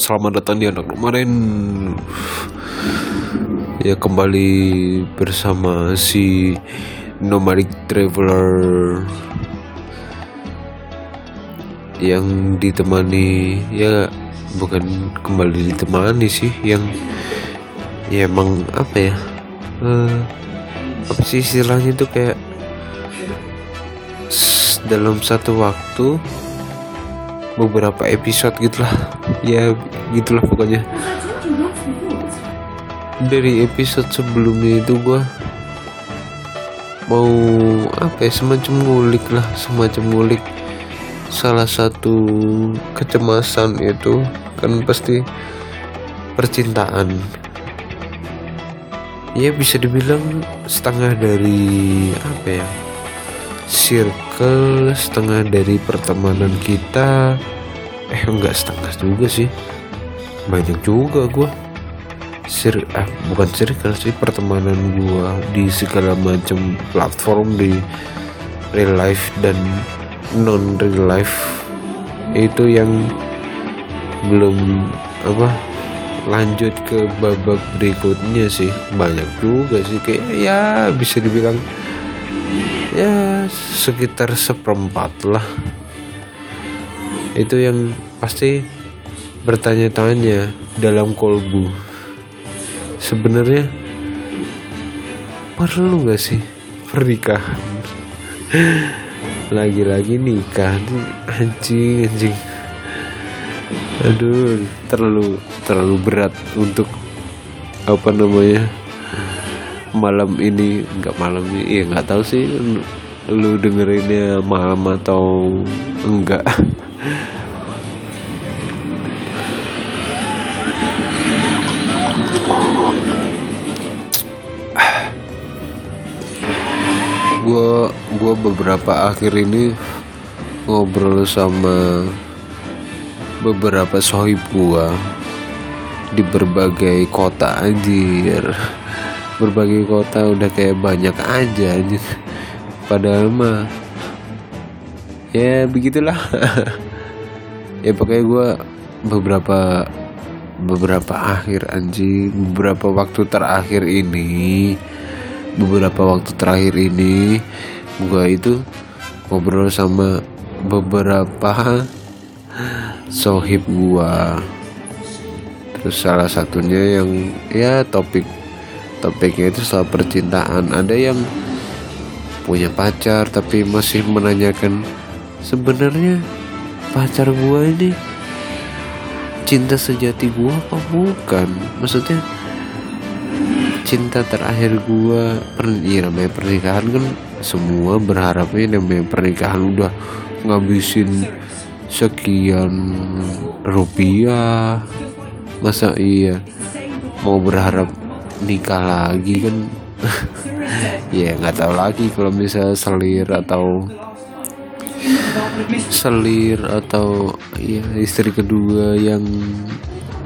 selamat datang di anak kemarin. Ya kembali bersama si nomadic traveler yang ditemani ya bukan kembali ditemani sih yang ya emang apa ya eh, apa sih istilahnya itu kayak dalam satu waktu beberapa episode gitulah. Ya gitulah pokoknya. Dari episode sebelumnya itu gua mau apa ya semacam ngulik lah semacam ngulik. Salah satu kecemasan itu kan pasti percintaan. Ya bisa dibilang setengah dari circle setengah dari pertemanan kita. Eh enggak setengah juga sih. Banyak juga gua. Sir ah, bukan circle sih pertemanan gua di segala macam platform di real life dan non real life. Itu yang belum apa lanjut ke babak berikutnya sih. Banyak juga sih kayak ya bisa dibilang ya sekitar seperempat lah. Itu yang pasti bertanya-tanya dalam kolbu. Sebenarnya perlu nggak sih pernikahan? Lagi-lagi nikah anjing anjing. Aduh terlalu terlalu berat untuk apa namanya malam ini nggak malam ini ya nggak tahu sih lu, dengerinnya malam atau enggak. Gua gua beberapa akhir ini ngobrol sama beberapa sohib gua di berbagai kota anjir berbagai kota udah kayak banyak aja anjir padahal mah ya begitulah. Ya pokoknya gua beberapa beberapa akhir anjing beberapa waktu terakhir ini beberapa waktu terakhir ini gua itu ngobrol sama beberapa sohib gua. Terus salah satunya yang ya topik topiknya itu soal percintaan. Ada yang punya pacar tapi masih menanyakan sebenarnya pacar gua ini cinta sejati gua apa bukan? Maksudnya cinta terakhir gua per ya namanya pernikahan kan semua berharapnya namanya pernikahan. Udah ngabisin sekian rupiah. Masa iya mau berharap nikah lagi kan. Ya nggak tahu lagi kalau misalnya selir atau selir atau ya istri kedua yang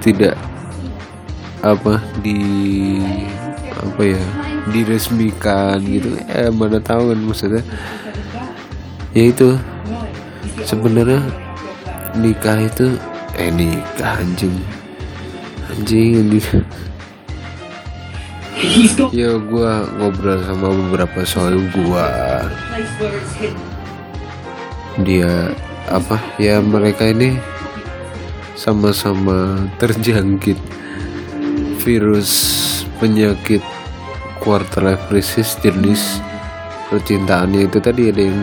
tidak apa di apa ya diresmikan gitu. Ya mana tahu kan maksudnya. Ya itu sebenarnya nikah itu eh nikah anjing. Anjing anjing ya gua ngobrol sama beberapa soal gua. Dia apa ya mereka ini sama-sama terjangkit virus penyakit quarter life crisis jenis percintaannya. Itu tadi ada yang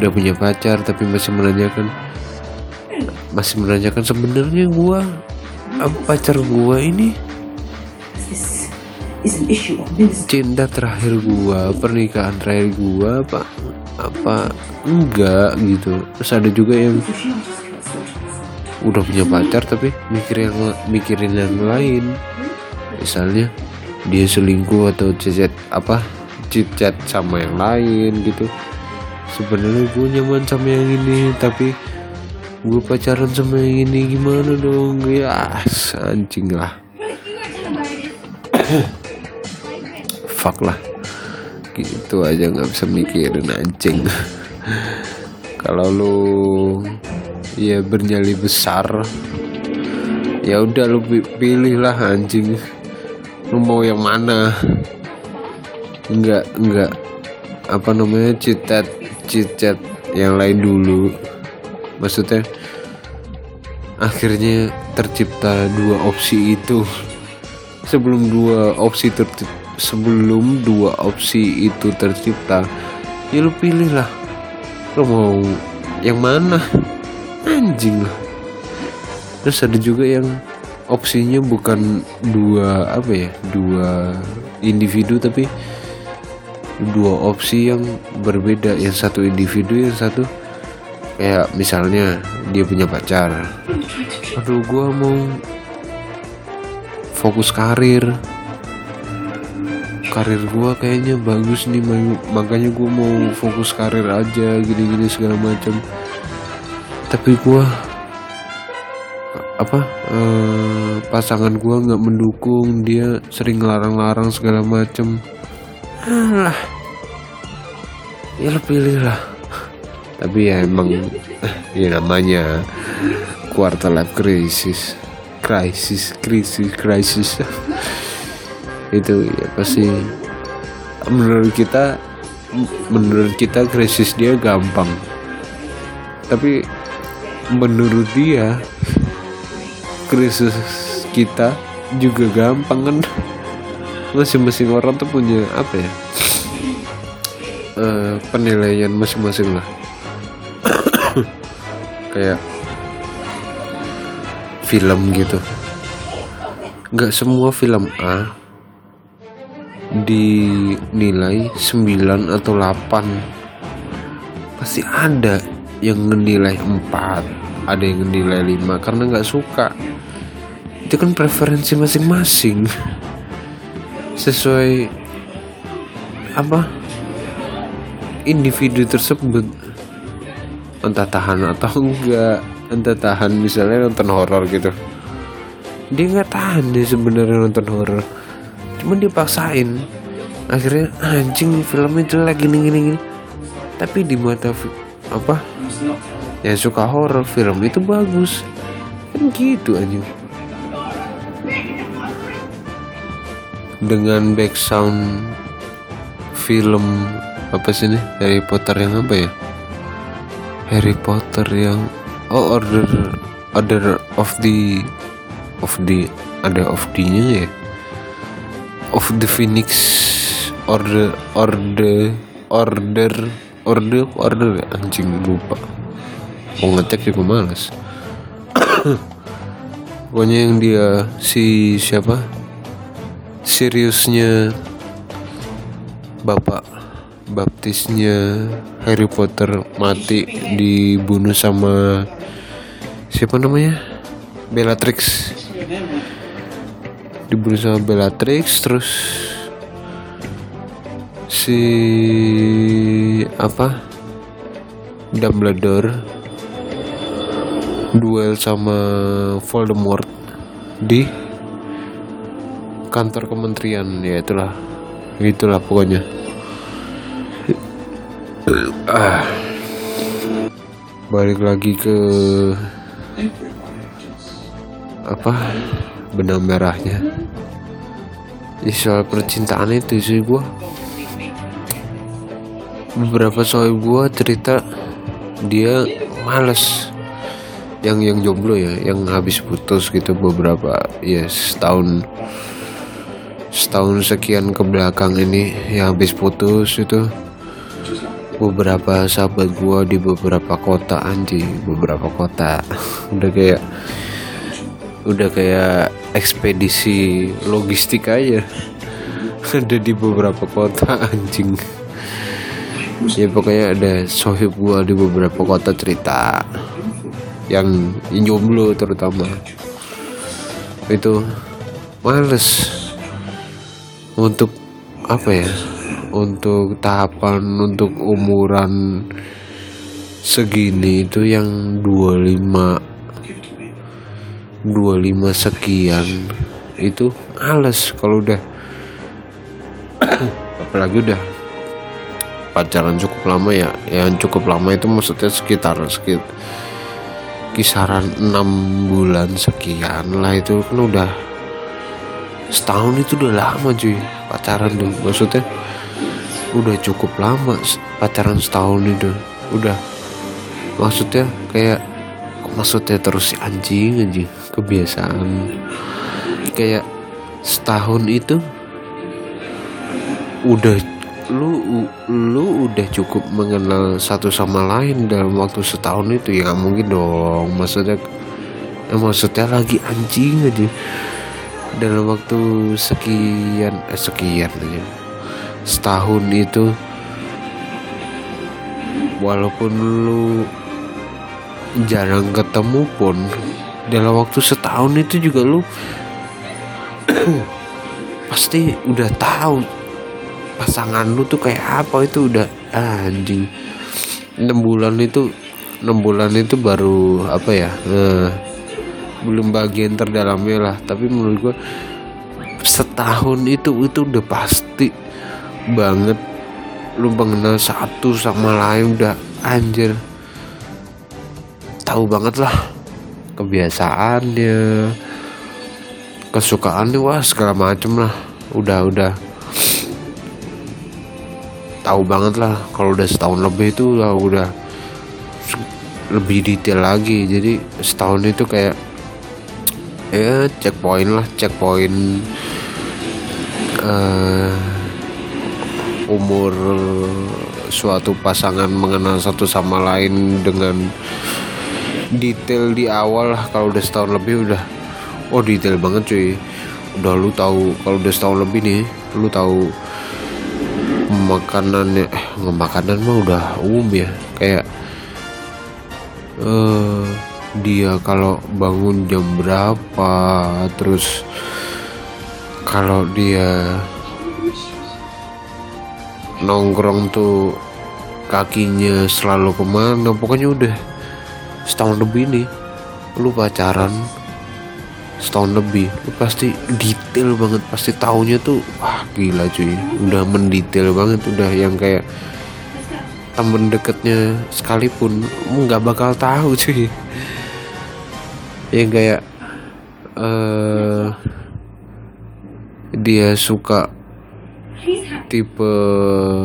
udah punya pacar tapi masih menanyakan masih menanyakan sebenarnya gua pacar gua ini is an issue of ministry. cinta terakhir gua pernikahan terakhir gua apa apa? Enggak gitu. Terus ada juga yang udah punya pacar tapi mikir yang mikirin yang lain. Misalnya dia selingkuh atau chat apa? Chit chat sama yang lain gitu. Sebenarnya gue nyaman sama yang ini tapi gue pacaran sama yang ini gimana dong? Ya anjing lah fuck lah. Gitu aja nggak bisa mikirin anjing. Kalau lu ya bernyali besar ya udah lu pilih lah anjing. Lu mau yang mana? Enggak enggak apa namanya citat citat yang lain dulu. Maksudnya akhirnya tercipta dua opsi itu. Sebelum dua opsi tercipta sebelum dua opsi itu tercipta ya lu pilih lah lu mau yang mana? Anjing lah. Terus ada juga yang opsinya bukan dua apa ya dua individu tapi dua opsi yang berbeda. Yang satu individu yang satu kayak misalnya dia punya pacar. Aduh gue mau fokus karir karir gue kayaknya bagus nih makanya gue mau fokus karir aja gini-gini segala macam. Tapi gue apa eh, pasangan gue nggak mendukung dia sering larang-larang segala macam. Alah. Ya lo pilih lah. Tapi ya emang ya namanya quarter life crisis krisis krisis krisis itu ya pasti. Menurut kita menurut kita krisis dia gampang. Tapi menurut dia krisis kita juga gampang kan? Masing-masing orang tuh punya apa ya uh, penilaian masing-masing lah. Kayak film gitu. Nggak semua film A dinilai 9 atau 8 pasti ada yang menilai 4 ada yang menilai 5 karena nggak suka. Itu kan preferensi masing-masing. Sesuai apa? Individu tersebut. Entah tahan atau enggak. Entah tahan misalnya nonton horor gitu. Dia nggak tahan dia sebenarnya nonton horor cuman dia paksain akhirnya anjing filmnya jelek gini gini gini. Tapi di mata apa? Yang suka horor film itu bagus. Kan gitu anjing. Dengan back sound film apa sih nih Harry Potter yang apa ya? Harry Potter yang oh order order of the of the ada of the nya ya of the Phoenix order order order order order anjing lupa. Mau ngecek juga males pokoknya yang dia si siapa? Seriusnya bapak baptisnya Harry Potter mati dibunuh sama siapa namanya? Bellatrix dibunuh sama Bellatrix terus si apa Dumbledore duel sama Voldemort di kantor kementerian ya itulah itulah pokoknya. Ah. Balik lagi ke apa benang merahnya. Ya, soal percintaan itu sih gue beberapa soal gue cerita dia males. Yang yang jomblo ya yang habis putus gitu beberapa ya setahun setahun sekian ke belakang ini yang habis putus itu. Beberapa sahabat gua di beberapa kota anjing beberapa kota. Udah kayak udah kayak ekspedisi logistik aja. Ada di beberapa kota anjing. Ya pokoknya ada sohib gua di beberapa kota cerita yang jomblo terutama. Itu males. Untuk apa ya? Untuk tahapan untuk umuran segini itu yang 25 25 sekian itu males kalau udah. Apalagi udah pacaran cukup lama ya yang cukup lama itu maksudnya sekitar sekitar kisaran enam bulan sekian lah itu kan udah setahun itu udah lama cuy pacaran tuh maksudnya udah cukup lama pacaran setahun itu. Udah maksudnya kayak maksudnya terus anjing anjing. Kebiasaan. Kayak setahun itu udah lu lu udah cukup mengenal satu sama lain dalam waktu setahun itu. Ya mungkin dong. Maksudnya ya maksudnya lagi anjing aja dalam waktu sekian eh, sekian aja setahun itu walaupun lu jarang ketemu pun. Dalam waktu setahun itu juga lu pasti udah tahu pasangan lu tuh kayak apa. Itu udah ah, anjing. Enam bulan itu enam bulan itu baru apa ya eh, belum bagian terdalamnya lah. Tapi menurut gua setahun itu itu udah pasti banget. Lu mengenal satu sama lain udah anjir tahu banget lah. Kebiasaannya kesukaannya wah segala macem lah. Udah udah. Tahu banget lah kalau udah setahun lebih itu lah udah lebih detail lagi. Jadi setahun itu kayak ya checkpoint lah checkpoint uh, umur suatu pasangan mengenal satu sama lain dengan detail di awal lah kalau udah setahun lebih udah. Oh detail banget cuy. Udah lu tahu kalau udah setahun lebih nih lu tahu makanannya eh makanan mah udah umum ya. Kayak uh, dia kalau bangun jam berapa terus kalau dia nongkrong tuh kakinya selalu ke mana pokoknya udah setahun lebih nih lu pacaran setahun lebih lu pasti detail banget pasti tahunya tuh wah gila cuy. Udah mendetail banget udah yang kayak temen deketnya sekalipun nggak bakal tahu cuy. Yang kayak uh, dia suka tipe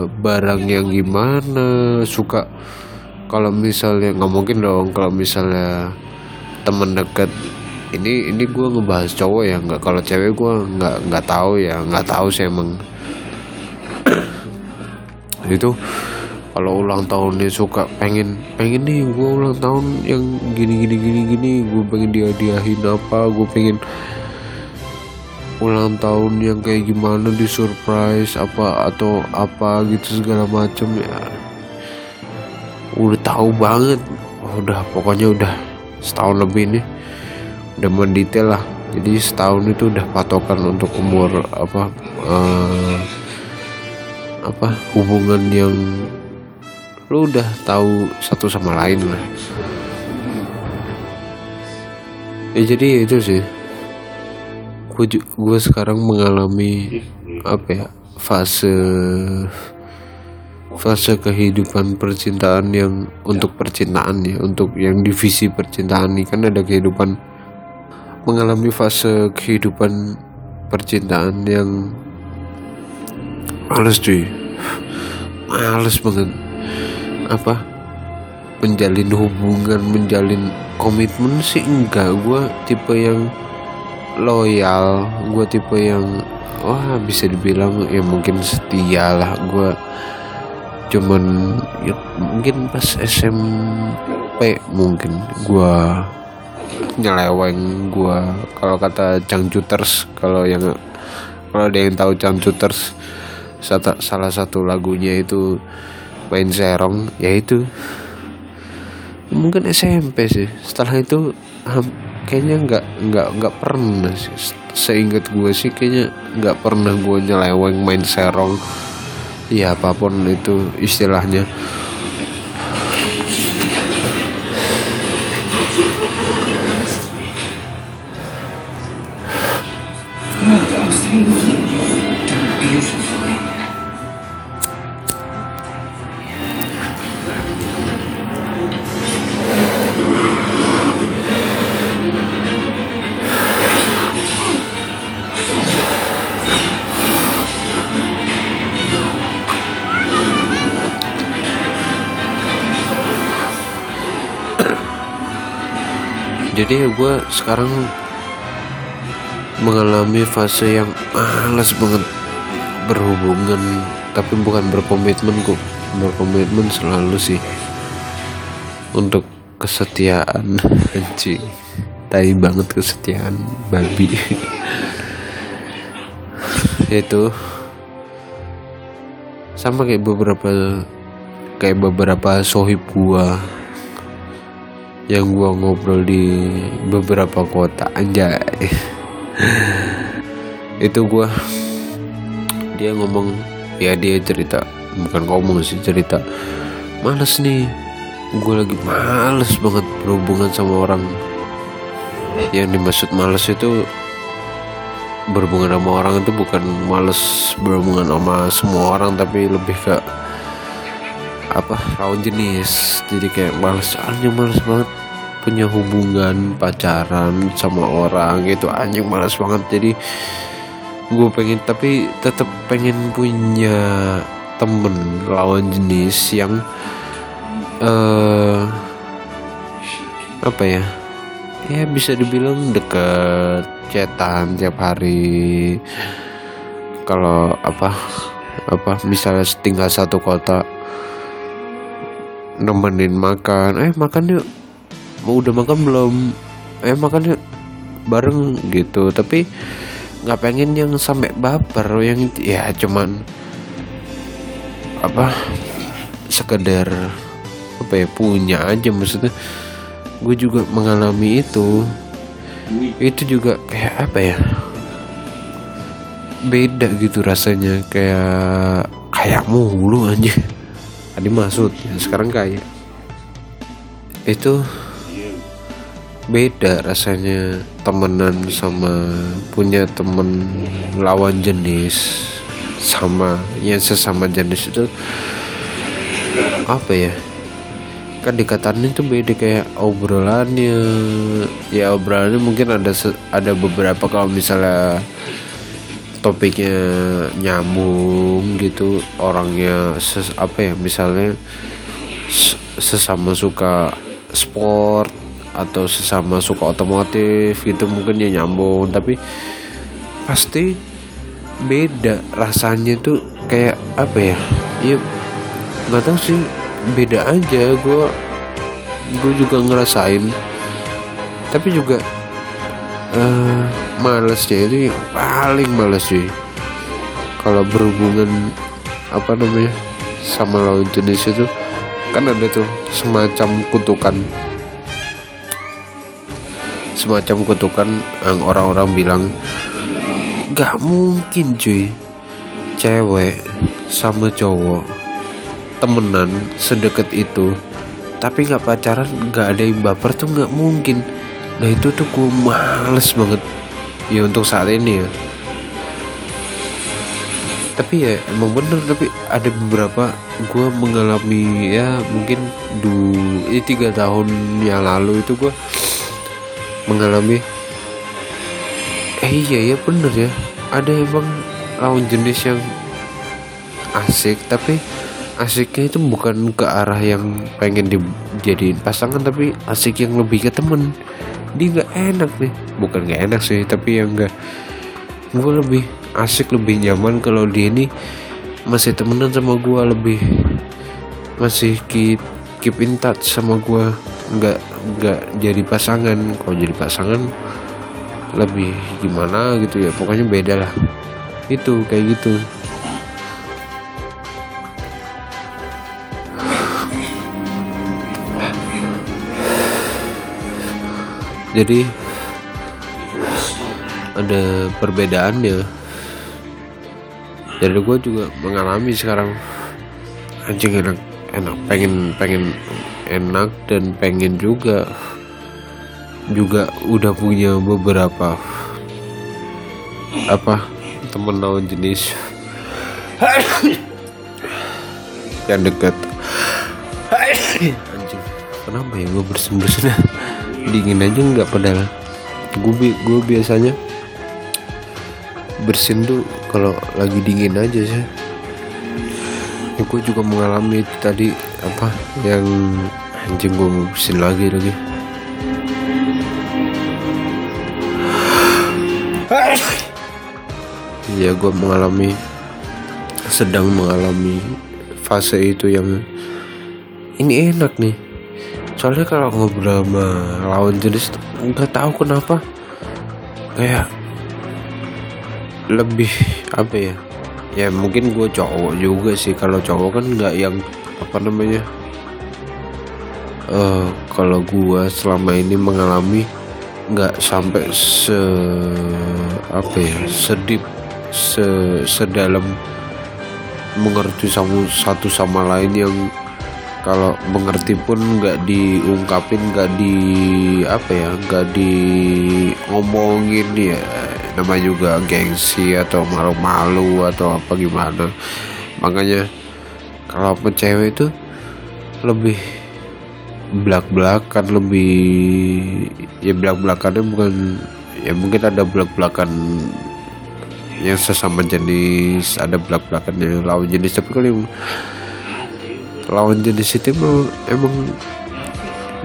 barang yang gimana suka kalau misalnya nggak mungkin dong kalau misalnya temen deket ini ini gue ngebahas cowok ya nggak kalau cewek gue nggak nggak tahu ya nggak tahu sih emang. Itu kalau ulang tahun dia suka pengen pengen nih gue ulang tahun yang gini gini gini gini gue pengen dia diahin apa gue pengen ulang tahun yang kayak gimana di surprise apa atau apa gitu segala macem ya udah tahu banget. Udah pokoknya udah setahun lebih nih. Udah mendetail lah. Jadi setahun itu udah patokan untuk umur apa uh, apa hubungan yang lu udah tahu satu sama lain lah. Ya jadi itu sih. Gue sekarang mengalami apa ya fase fase kehidupan percintaan yang untuk percintaan ya untuk yang divisi percintaan ini. Kan ada kehidupan mengalami fase kehidupan percintaan yang males cuy. Males banget. Apa? Menjalin hubungan menjalin komitmen sih enggak. Gue tipe yang loyal. Gue tipe yang wah bisa dibilang ya mungkin setia lah. Gue cuman ya mungkin pas SMP mungkin gue nyeleweng gue kalau kata cangcuters kalau yang kalau ada yang tahu cangcuters salah satu lagunya itu main serong ya itu. Mungkin SMP sih. Setelah itu kayaknya nggak nggak nggak pernah sih. Seingat gue sih kayaknya nggak pernah gue nyeleweng main serong ya apa pun itu istilahnya jadi ya gue sekarang mengalami fase yang males banget berhubungan tapi bukan berkomitmen kok berkomitmen selalu sih untuk kesetiaan. Anjing tai banget kesetiaan babi. Itu sama kayak beberapa kayak beberapa sohib gua yang gua ngobrol di beberapa kota aja itu gua dia ngomong ya dia cerita bukan ngomong sih cerita males nih gue lagi males banget berhubungan sama orang. Yang dimaksud males itu berhubungan sama orang itu bukan males berhubungan sama semua orang tapi lebih ke apa lawan jenis. Jadi kayak males anjing males banget punya hubungan pacaran sama orang gitu. Anjing males banget. Jadi gue pengen tapi tetap pengen punya temen lawan jenis yang uh, apa ya? Ya bisa dibilang deket cetan tiap hari. Kalau apa apa misalnya tinggal satu kota nemenin makan. Eh makan yuk mau udah makan belum? Eh makan yuk bareng gitu. Tapi nggak pengen yang sampai baper. Yang ya cuman apa sekedar apa ya punya aja. Maksudnya gue juga mengalami itu. Itu juga kayak apa ya beda gitu rasanya. Kayak kayak mulu aja tadi maksud ya, sekarang kayak itu beda rasanya temenan sama punya temen lawan jenis sama yang sesama jenis itu apa ya? Kan dikatain itu beda kayak obrolannya ya obrolannya mungkin ada ada beberapa kalau misalnya topiknya nyambung gitu orangnya ses, apa ya misalnya sesama suka sport atau sesama suka otomotif gitu mungkin ya nyambung. Tapi pasti beda rasanya tuh kayak apa ya? Ya nggak tahu sih beda aja. Gue gue juga ngerasain. Tapi juga uh, malesnya itu yang paling males sih kalau berhubungan apa namanya sama lawan jenis itu kan ada tuh semacam kutukan. Semacam kutukan yang orang-orang bilang gak mungkin cuy cewek sama cowok temenan sedekat itu tapi nggak pacaran nggak ada yang baper tuh nggak mungkin. Nah itu tuh gue males banget ya untuk saat ini ya. Tapi ya emang bener tapi ada beberapa gue mengalami ya mungkin du ini tiga tahun yang lalu itu gue mengalami. Eh iya ya bener ya. Ada emang lawan jenis yang asik tapi asiknya itu bukan ke arah yang pengen dijadiin pasangan tapi asik yang lebih ke temen dia nggak enak nih bukan nggak enak sih tapi yang nggak gue lebih asik lebih nyaman kalau dia ini masih temenan sama gue lebih masih keep keep in touch sama gue nggak nggak jadi pasangan. Kalau jadi pasangan lebih gimana gitu ya. Pokoknya beda lah. Itu kayak gitu jadi ada perbedaannya jadi gue juga mengalami sekarang anjing enak enak. Pengen pengen enak dan pengen juga juga udah punya beberapa apa temen lawan jenis yang dekat. Anjing kenapa ya gue bersin bersin dingin aja nggak padahal. Gue gue biasanya bersin tuh kalau lagi dingin aja sih. Ya, gue juga mengalami itu tadi apa yang anjing gue bersin lagi lagi. Ya gue mengalami sedang mengalami fase itu yang ini enak nih soalnya kalau ngobrol sama lawan jenis nggak tahu kenapa kayak lebih apa ya? Ya mungkin gue cowok juga sih. Kalau cowok kan nggak yang apa namanya uh, kalau gue selama ini mengalami nggak sampai se apa ya sedip se sedalam mengerti satu sama lain yang kalau mengerti pun nggak diungkapin nggak di apa ya nggak di ngomongin ya. Nama juga gengsi atau malu-malu atau apa gimana. Makanya kalau cewek itu lebih belak-belakan lebih ya belak-belakannya bukan ya mungkin ada belak-belakan yang sesama jenis ada belak-belakannya lawan jenis. Tapi kalau lawan jenis itu emang, emang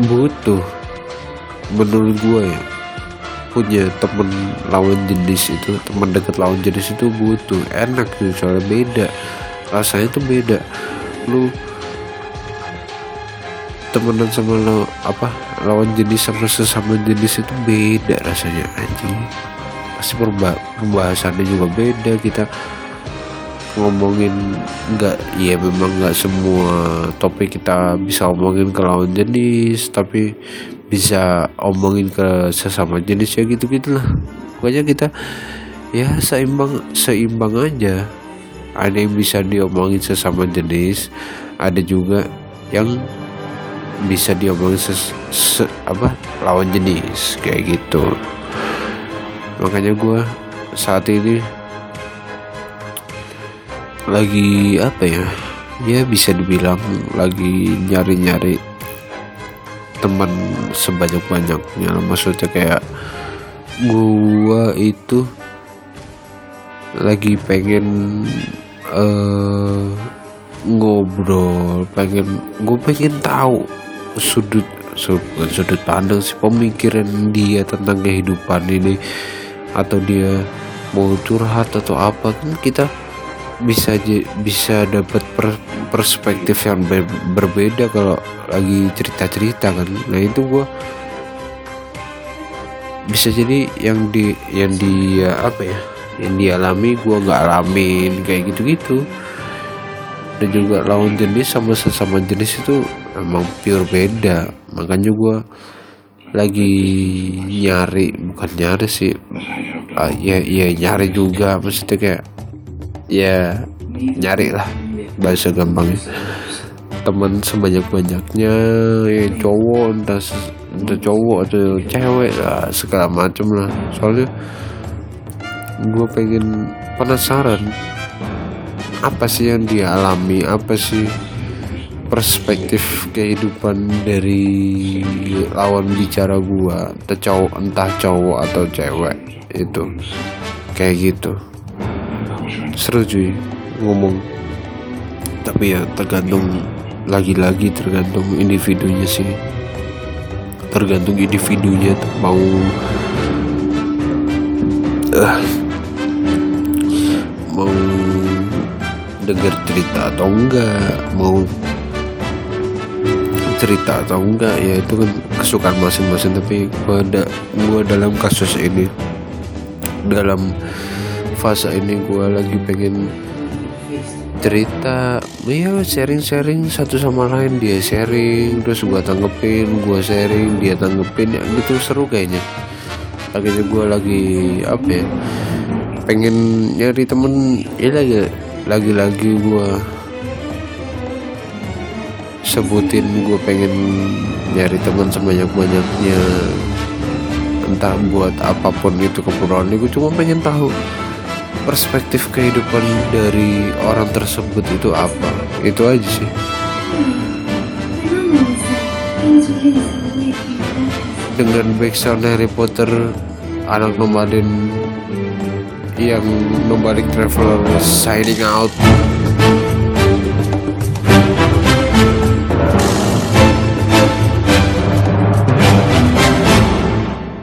butuh. Menurut gue ya punya temen lawan jenis itu teman dekat lawan jenis itu butuh. Enak sih soalnya beda. Rasanya tuh beda. Lu temenan sama lo apa lawan jenis sama sesama jenis itu beda rasanya anjing. Pasti pembahasannya juga beda kita ngomongin nggak ya memang nggak semua topik kita bisa omongin ke lawan jenis tapi bisa omongin ke sesama jenis ya gitu gitulah pokoknya kita ya seimbang seimbang aja. Ada yang bisa diomongin sesama jenis ada juga yang bisa diomongin ses, se, apa lawan jenis kayak gitu. Makanya gue saat ini lagi apa ya? Ya bisa dibilang lagi nyari-nyari teman sebanyak-banyaknya. Maksudnya kayak gua itu lagi pengen uh, ngobrol pengen gue pengen tahu sudut sudut, sudut pandang si pemikiran dia tentang kehidupan ini. Atau dia mau curhat atau apa. Kan kita bisa bisa dapat per, perspektif yang ber, berbeda kalau lagi cerita-cerita kan. Nah itu gue bisa jadi yang di yang dia apa ya yang dialami gue nggak alamin kayak gitu-gitu. Dan juga lawan jenis sama sesama jenis itu emang pure beda. Makanya gue lagi nyari bukan nyari sih uh, ya ya nyari juga. Maksudnya kayak ya nyari lah bahasa gampangnya. Teman sebanyak banyaknya ya cowok entah entah cowok atau cewek lah segala macem lah. Soalnya gue pengen penasaran apa sih yang dia alami apa sih perspektif kehidupan dari lawan bicara gua? Entah entah cowok atau cewek itu. Kayak gitu seru cuy. Ngomong. Tapi ya tergantung lagi-lagi tergantung individunya sih. Tergantung individunya mau. Uh, mau denger cerita atau enggak? Mau cerita atau enggak? Ya itu kan kesukaan masing-masing tapi gua ada gua dalam kasus ini dalam fase ini gue lagi pengen cerita. Ya sharing-sharing satu sama lain. Dia sharing terus gue tanggepin gue sharing dia tanggepin. Ya gitu seru kayaknya. Akhirnya gue lagi apa ya pengen nyari temen. Ya lagi lagi-lagi gue sebutin gue pengen nyari teman sebanyak-banyaknya. Entah buat apa pun itu keperluan. Gue cuma pengen tahu perspektif kehidupan dari orang tersebut itu apa? Itu aja sih. Dengan backsound Harry Potter anak nomaden yang nomadic traveler signing out